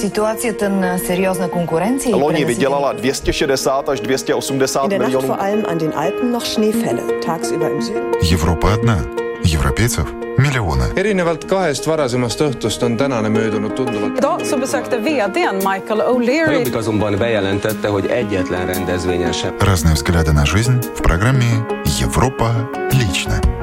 Ситуацията на сериозна конкуренция. Loni vydělala 260 až 280 In der Nacht milionů. vor allem an den Alpen noch Schneefälle. Tagsüber im Süden. Европа одна. Европейцев миллионы. erinevalt kahest varasemast õhtust on tänane möödunud tunduvalt Idag så besökte vdn Michael O'Leary Jobbik azonban bejelentette, hogy egyetlen rendezvényen sem Разные взгляды на жизнь в программе «Европа лично».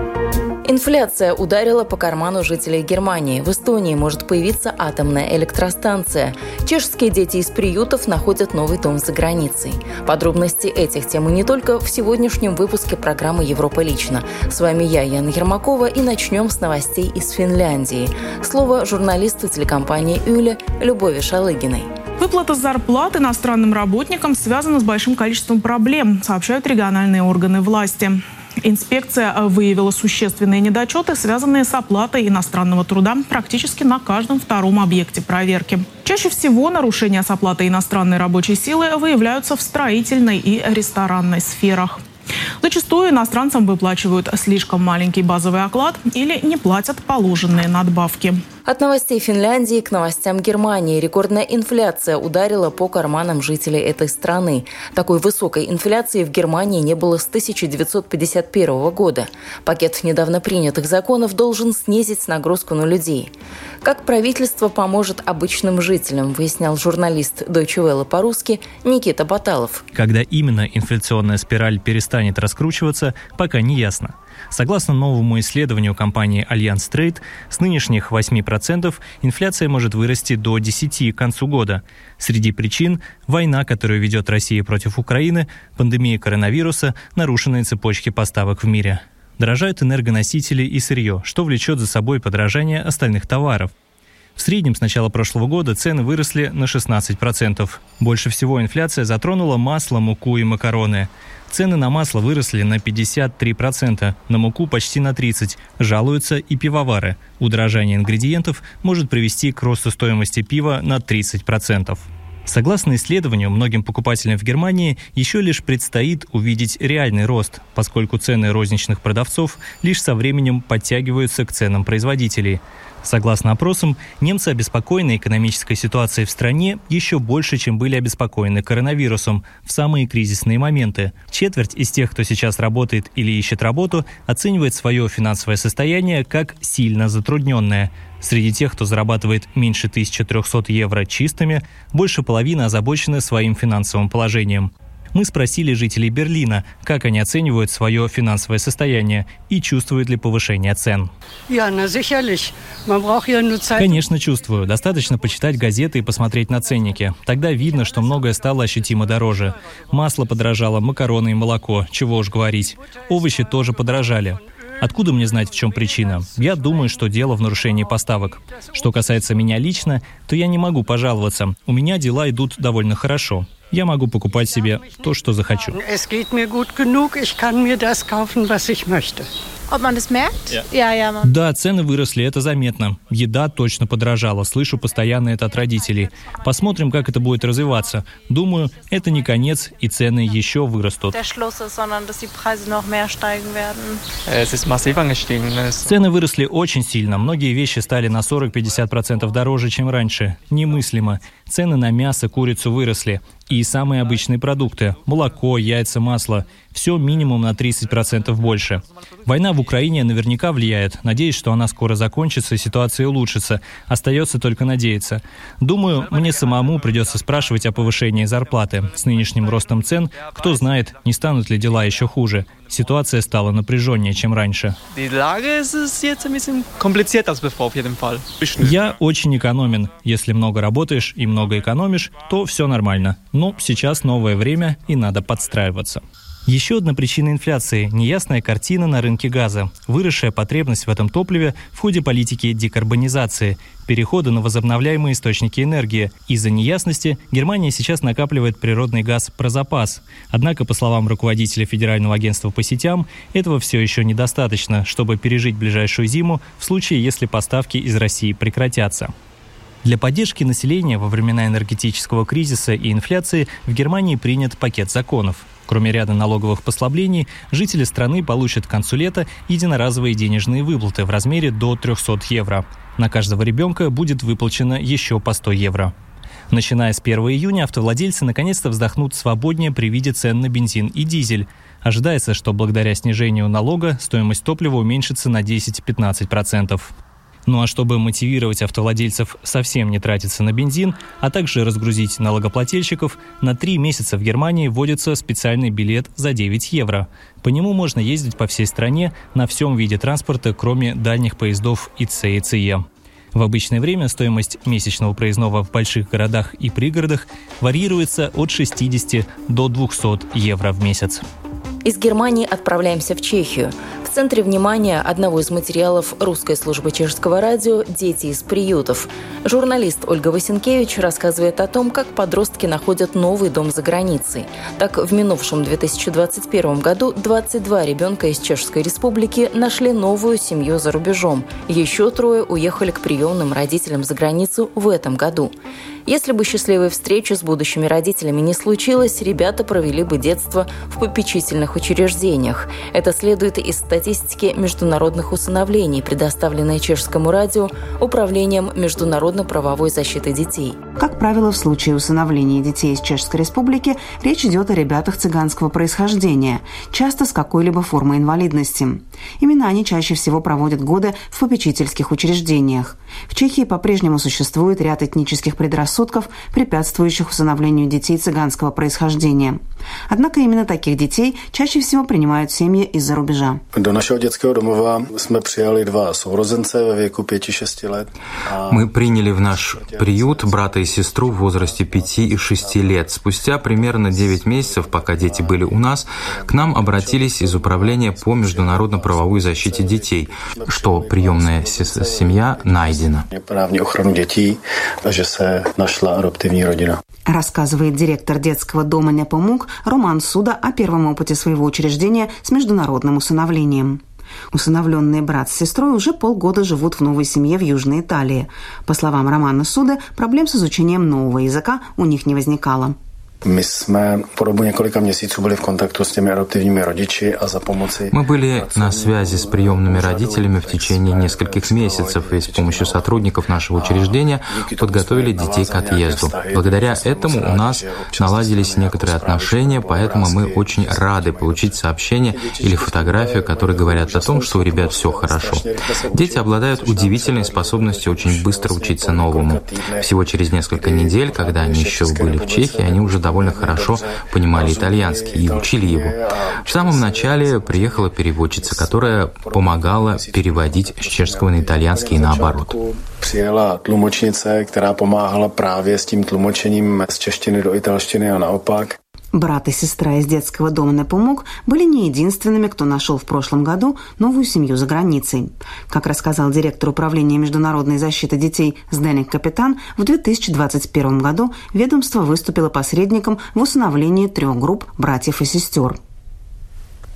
Инфляция ударила по карману жителей Германии. В Эстонии может появиться атомная электростанция. Чешские дети из приютов находят новый дом за границей. Подробности этих тем и не только в сегодняшнем выпуске программы «Европа лично». С вами я, Яна Ермакова, и начнем с новостей из Финляндии. Слово журналисту телекомпании «Юля» Любови Шалыгиной. Выплата зарплат иностранным работникам связана с большим количеством проблем, сообщают региональные органы власти. Инспекция выявила существенные недочеты, связанные с оплатой иностранного труда практически на каждом втором объекте проверки. Чаще всего нарушения с оплатой иностранной рабочей силы выявляются в строительной и ресторанной сферах. Зачастую иностранцам выплачивают слишком маленький базовый оклад или не платят положенные надбавки. От новостей Финляндии к новостям Германии. Рекордная инфляция ударила по карманам жителей этой страны. Такой высокой инфляции в Германии не было с 1951 года. Пакет недавно принятых законов должен снизить нагрузку на людей. Как правительство поможет обычным жителям, выяснял журналист Deutsche Welle по-русски Никита Баталов. Когда именно инфляционная спираль перестанет раскручиваться, пока не ясно. Согласно новому исследованию компании Allianz Trade, с нынешних 8% инфляция может вырасти до 10% к концу года. Среди причин – война, которую ведет Россия против Украины, пандемия коронавируса, нарушенные цепочки поставок в мире. Дорожают энергоносители и сырье, что влечет за собой подорожание остальных товаров. В среднем с начала прошлого года цены выросли на 16%. Больше всего инфляция затронула масло, муку и макароны. Цены на масло выросли на 53%, на муку почти на 30%, жалуются и пивовары. Удорожание ингредиентов может привести к росту стоимости пива на 30%. Согласно исследованию, многим покупателям в Германии еще лишь предстоит увидеть реальный рост, поскольку цены розничных продавцов лишь со временем подтягиваются к ценам производителей. Согласно опросам, немцы обеспокоены экономической ситуацией в стране еще больше, чем были обеспокоены коронавирусом в самые кризисные моменты. Четверть из тех, кто сейчас работает или ищет работу, оценивает свое финансовое состояние как сильно затрудненное. Среди тех, кто зарабатывает меньше 1300 евро чистыми, больше половины озабочены своим финансовым положением. Мы спросили жителей Берлина, как они оценивают свое финансовое состояние и чувствуют ли повышение цен. Конечно, чувствую. Достаточно почитать газеты и посмотреть на ценники. Тогда видно, что многое стало ощутимо дороже. Масло подорожало, макароны и молоко, чего уж говорить. Овощи тоже подорожали. Откуда мне знать, в чем причина? Я думаю, что дело в нарушении поставок. Что касается меня лично, то я не могу пожаловаться. У меня дела идут довольно хорошо. Я могу покупать себе то, что захочу. Ob man das merkt? Ja, ja, man. Да, цены выросли, это заметно. Еда точно подорожала, слышу постоянно это от родителей. Посмотрим, как это будет развиваться. Думаю, это не конец, и цены еще вырастут. Цены выросли очень сильно. Многие вещи стали на 40-50% дороже, чем раньше. Немыслимо. Цены на мясо, курицу выросли. И самые обычные продукты – молоко, яйца, масло – все минимум на 30% больше. Война в Украине наверняка влияет. Надеюсь, что она скоро закончится и ситуация улучшится. Остается только надеяться. Думаю, мне самому придется спрашивать о повышении зарплаты. С нынешним ростом цен, кто знает, не станут ли дела еще хуже. Ситуация стала напряженнее, чем раньше. Я очень экономен. Если много работаешь и много экономишь, то все нормально. Но сейчас новое время и надо подстраиваться. Еще одна причина инфляции – неясная картина на рынке газа, выросшая потребность в этом топливе в ходе политики декарбонизации, перехода на возобновляемые источники энергии. Из-за неясности Германия сейчас накапливает природный газ про запас. Однако, по словам руководителя Федерального агентства по сетям, этого все еще недостаточно, чтобы пережить ближайшую зиму в случае, если поставки из России прекратятся. Для поддержки населения во времена энергетического кризиса и инфляции в Германии принят пакет законов. Кроме ряда налоговых послаблений, жители страны получат к концу лета единоразовые денежные выплаты в размере до 300 евро. На каждого ребенка будет выплачено еще по 100 евро. Начиная с 1 июня автовладельцы наконец-то вздохнут свободнее при виде цен на бензин и дизель. Ожидается, что благодаря снижению налога стоимость топлива уменьшится на 10-15%. Ну а чтобы мотивировать автовладельцев совсем не тратиться на бензин, а также разгрузить налогоплательщиков, на три месяца в Германии вводится специальный билет за 9 евро. По нему можно ездить по всей стране на всем виде транспорта, кроме дальних поездов ИЦ и ЦЕ. В обычное время стоимость месячного проездного в больших городах и пригородах варьируется от 60 до 200 евро в месяц. Из Германии отправляемся в Чехию. В центре внимания одного из материалов русской службы чешского радио «Дети из приютов». Журналист Ольга Васенкевич рассказывает о том, как подростки находят новый дом за границей. Так, в минувшем 2021 году 22 ребенка из Чешской Республики нашли новую семью за рубежом. Еще трое уехали к приемным родителям за границу в этом году. Если бы счастливой встречи с будущими родителями не случилось, ребята провели бы детство в попечительных учреждениях. Это следует из статистики международных усыновлений, предоставленной чешскому радио Управлением международно-правовой защиты детей. Как правило, в случае усыновления детей из Чешской Республики речь идет о ребятах цыганского происхождения, часто с какой-либо формой инвалидности. Именно они чаще всего проводят годы в попечительских учреждениях. В Чехии по-прежнему существует ряд этнических предрассудков предрассудков, препятствующих усыновлению детей цыганского происхождения. Однако именно таких детей чаще всего принимают семьи из-за рубежа. До нашего детского домова мы приняли два соурозенца в веку 5-6 лет. Мы приняли в наш приют брата и сестру в возрасте 5 и 6 лет. Спустя примерно 9 месяцев, пока дети были у нас, к нам обратились из управления по международно-правовой защите детей, что приемная семья найдена. Právní ochranu dětí, že se нашла адаптивная родина. Рассказывает директор детского дома Непомук Роман Суда о первом опыте своего учреждения с международным усыновлением. Усыновленные брат с сестрой уже полгода живут в новой семье в Южной Италии. По словам Романа Суда, проблем с изучением нового языка у них не возникало. My jsme po dobu několika měsíců byli v kontaktu s těmi adoptivními rodiči a za pomoci... Мы были на связи с приемными родителями в течение нескольких месяцев и с помощью сотрудников нашего учреждения подготовили детей к отъезду. Благодаря этому у нас наладились некоторые отношения, поэтому мы очень рады получить сообщение или фотографию, которые говорят о том, что у ребят все хорошо. Дети обладают удивительной способностью очень быстро учиться новому. Всего через несколько недель, когда они еще были в Чехии, они уже довольно хорошо понимали итальянский и учили его. В самом начале приехала переводчица, которая помогала переводить с чешского на итальянский и наоборот. Přijela tlumočnice, která pomáhala právě s tím tlumočením z češtiny do italštiny a naopak. Брат и сестра из детского дома Непомук были не единственными, кто нашел в прошлом году новую семью за границей. Как рассказал директор управления международной защиты детей Сденик Капитан, в 2021 году ведомство выступило посредником в усыновлении трех групп братьев и сестер –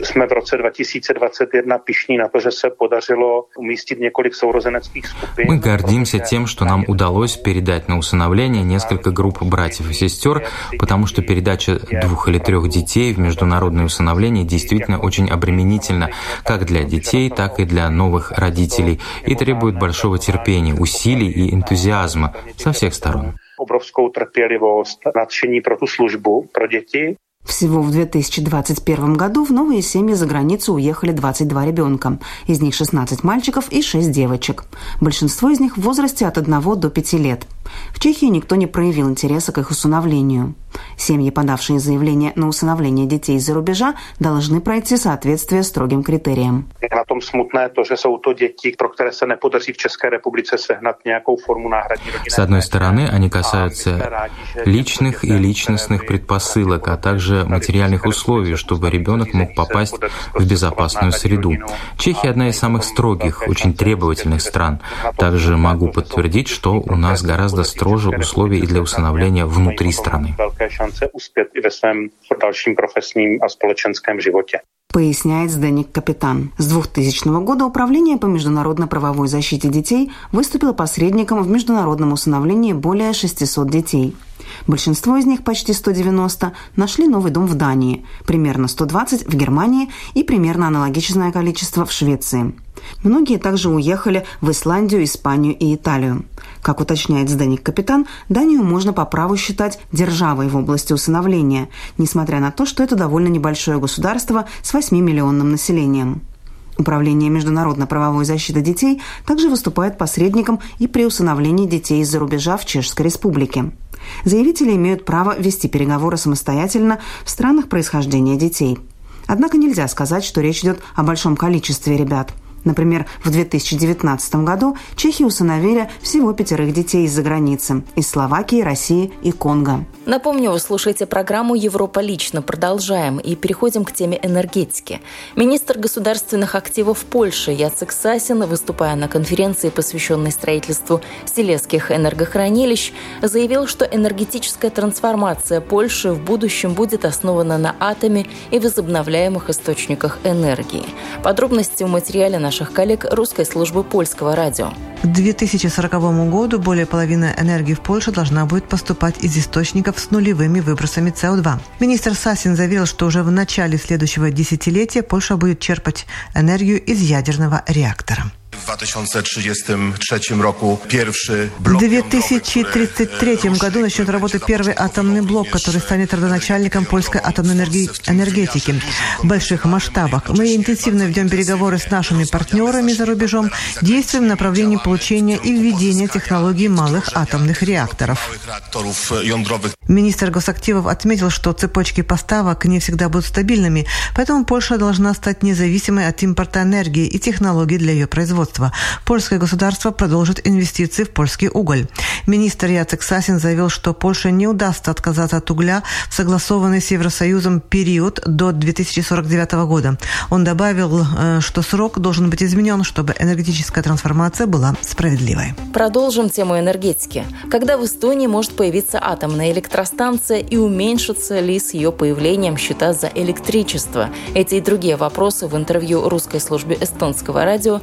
jsme v roce 2021 pišní na to, že se podařilo umístit několik sourozeneckých skupin. Мы гордимся тем, что нам удалось передать на усыновление несколько групп братьев и сестер, потому что передача двух или трех детей в международное усыновление действительно очень обременительна как для детей, так и для новых родителей и требует большого терпения, усилий и энтузиазма со всех сторон. Obrovskou trpělivost, nadšení pro tu službu pro děti всего в 2021 году в новые семьи за границу уехали 22 ребенка. Из них 16 мальчиков и 6 девочек. Большинство из них в возрасте от 1 до 5 лет. В Чехии никто не проявил интереса к их усыновлению. Семьи, подавшие заявление на усыновление детей из-за рубежа, должны пройти соответствие строгим критериям. На том смутное то, что jsou to děti, pro které se nepodaří v České republice sehnat nějakou formu náhradní rodiny. С одной стороны, они касаются личных и личностных предпосылок, а также материальных условий, чтобы ребенок мог попасть в безопасную среду. Чехия одна из самых строгих, очень требовательных стран. Также могу подтвердить, что у нас гораздо строже условия и для усыновления внутри страны. Поясняет Сденик Капитан. С 2000 года Управление по международно-правовой защите детей выступило посредником в международном усыновлении более 600 детей. Большинство из них, почти 190, нашли новый дом в Дании, примерно 120 в Германии и примерно аналогичное количество в Швеции. Многие также уехали в Исландию, Испанию и Италию. Как уточняет Сденик Капитан, Данию можно по праву считать державой в области усыновления, несмотря на то, что это довольно небольшое государство с 8-миллионным населением. Управление международно-правовой защиты детей также выступает посредником и при усыновлении детей из-за рубежа в Чешской Республике. Заявители имеют право вести переговоры самостоятельно в странах происхождения детей. Однако нельзя сказать, что речь идет о большом количестве ребят – Например, в 2019 году чехи усыновили всего пятерых детей из-за границы – из Словакии, России и Конго. Напомню, вы слушаете программу «Европа лично». Продолжаем и переходим к теме энергетики. Министр государственных активов Польши Яцек Сасин, выступая на конференции, посвященной строительству селезских энергохранилищ, заявил, что энергетическая трансформация Польши в будущем будет основана на атоме и возобновляемых источниках энергии. Подробности в материале на наших коллег русской службы польского радио. К 2040 году более половины энергии в Польше должна будет поступать из источников с нулевыми выбросами СО2. Министр Сасин заявил, что уже в начале следующего десятилетия Польша будет черпать энергию из ядерного реактора. В 2033 року первый В 2033 году начнет работать первый атомный блок, который станет родоначальником польской атомной энергетики в больших масштабах. Мы интенсивно ведем переговоры с нашими партнерами за рубежом, действуем в направлении получения и введения технологий малых атомных реакторов. Министр госактивов отметил, что цепочки поставок не всегда будут стабильными, поэтому Польша должна стать независимой от импорта энергии и технологий для ее производства производства. Польское государство продолжит инвестиции в польский уголь. Министр Яцек Сасин заявил, что Польше не удастся отказаться от угля в согласованный с Евросоюзом период до 2049 года. Он добавил, э, что срок должен быть изменен, чтобы энергетическая трансформация была справедливой. Продолжим тему энергетики. Когда в Эстонии может появиться атомная электростанция и уменьшится ли с ее появлением счета за электричество? Эти и другие вопросы в интервью русской службе эстонского радио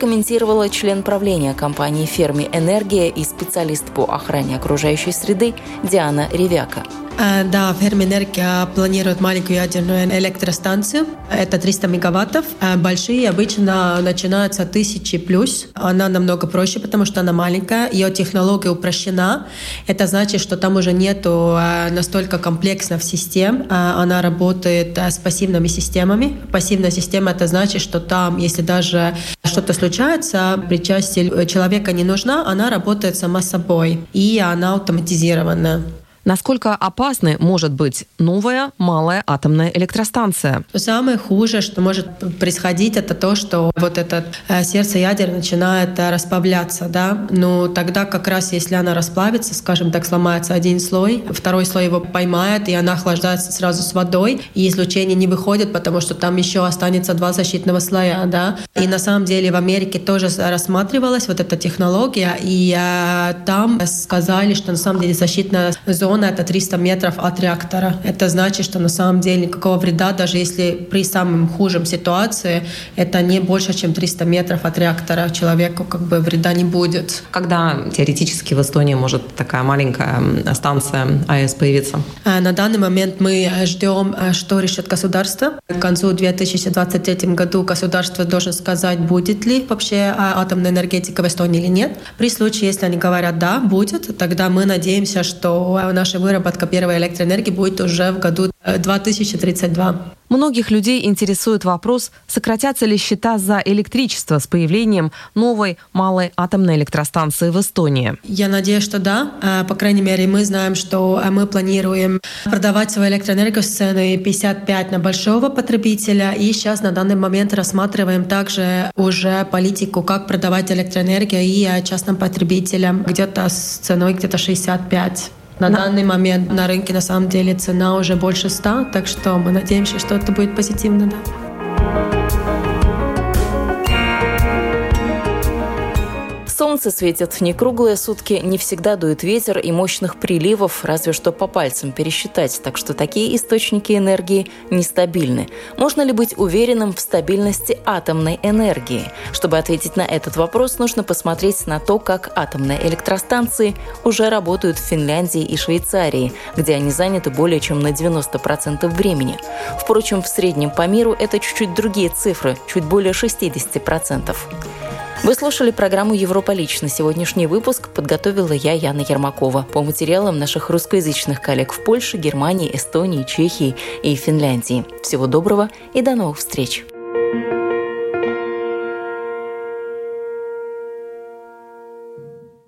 прокомментировала член правления компании «Ферми Энергия» и специалист по охране окружающей среды Диана Ревяка. Э, да, Ферминерgia планирует маленькую ядерную электростанцию. Это 300 мегаваттов. Э, большие обычно начинаются тысячи плюс. Она намного проще, потому что она маленькая. Ее технология упрощена. Это значит, что там уже нету э, настолько комплексных систем. Она работает с пассивными системами. Пассивная система — это значит, что там, если даже что-то случается, причастие человека не нужна, она работает сама собой. И она автоматизирована. Насколько опасной может быть новая малая атомная электростанция? Самое хуже, что может происходить, это то, что вот это э, сердце ядер начинает э, расплавляться, да. Но тогда как раз, если она расплавится, скажем так, сломается один слой, второй слой его поймает, и она охлаждается сразу с водой, и излучение не выходит, потому что там еще останется два защитного слоя, да. И на самом деле в Америке тоже рассматривалась вот эта технология, и э, там сказали, что на самом деле защитная зона зона это 300 метров от реактора. Это значит, что на самом деле никакого вреда, даже если при самом худшем ситуации, это не больше, чем 300 метров от реактора человеку как бы вреда не будет. Когда теоретически в Эстонии может такая маленькая станция АЭС появиться? А, на данный момент мы ждем, а, что решит государство. К концу 2023 году государство должно сказать, будет ли вообще а, атомная энергетика в Эстонии или нет. При случае, если они говорят «да, будет», тогда мы надеемся, что наша выработка первой электроэнергии будет уже в году 2032. Э, Многих людей интересует вопрос, сократятся ли счета за электричество с появлением новой малой атомной электростанции в Эстонии. Я надеюсь, что да. Э, по крайней мере, мы знаем, что э, мы планируем продавать свою электроэнергию с ценой 55 на большого потребителя. И сейчас на данный момент рассматриваем также уже политику, как продавать электроэнергию и частным потребителям где-то с ценой где-то 65. На, на данный момент на рынке на самом деле цена уже больше 100, так что мы надеемся, что это будет позитивно. Да. Солнце светит не круглые сутки, не всегда дует ветер и мощных приливов, разве что по пальцам пересчитать, так что такие источники энергии нестабильны. Можно ли быть уверенным в стабильности атомной энергии? Чтобы ответить на этот вопрос, нужно посмотреть на то, как атомные электростанции уже работают в Финляндии и Швейцарии, где они заняты более чем на 90% времени. Впрочем, в среднем по миру это чуть-чуть другие цифры, чуть более 60%. Вы слушали программу «Европа лично». Сегодняшний выпуск подготовила я, Яна Ермакова, по материалам наших русскоязычных коллег в Польше, Германии, Эстонии, Чехии и Финляндии. Всего доброго и до новых встреч!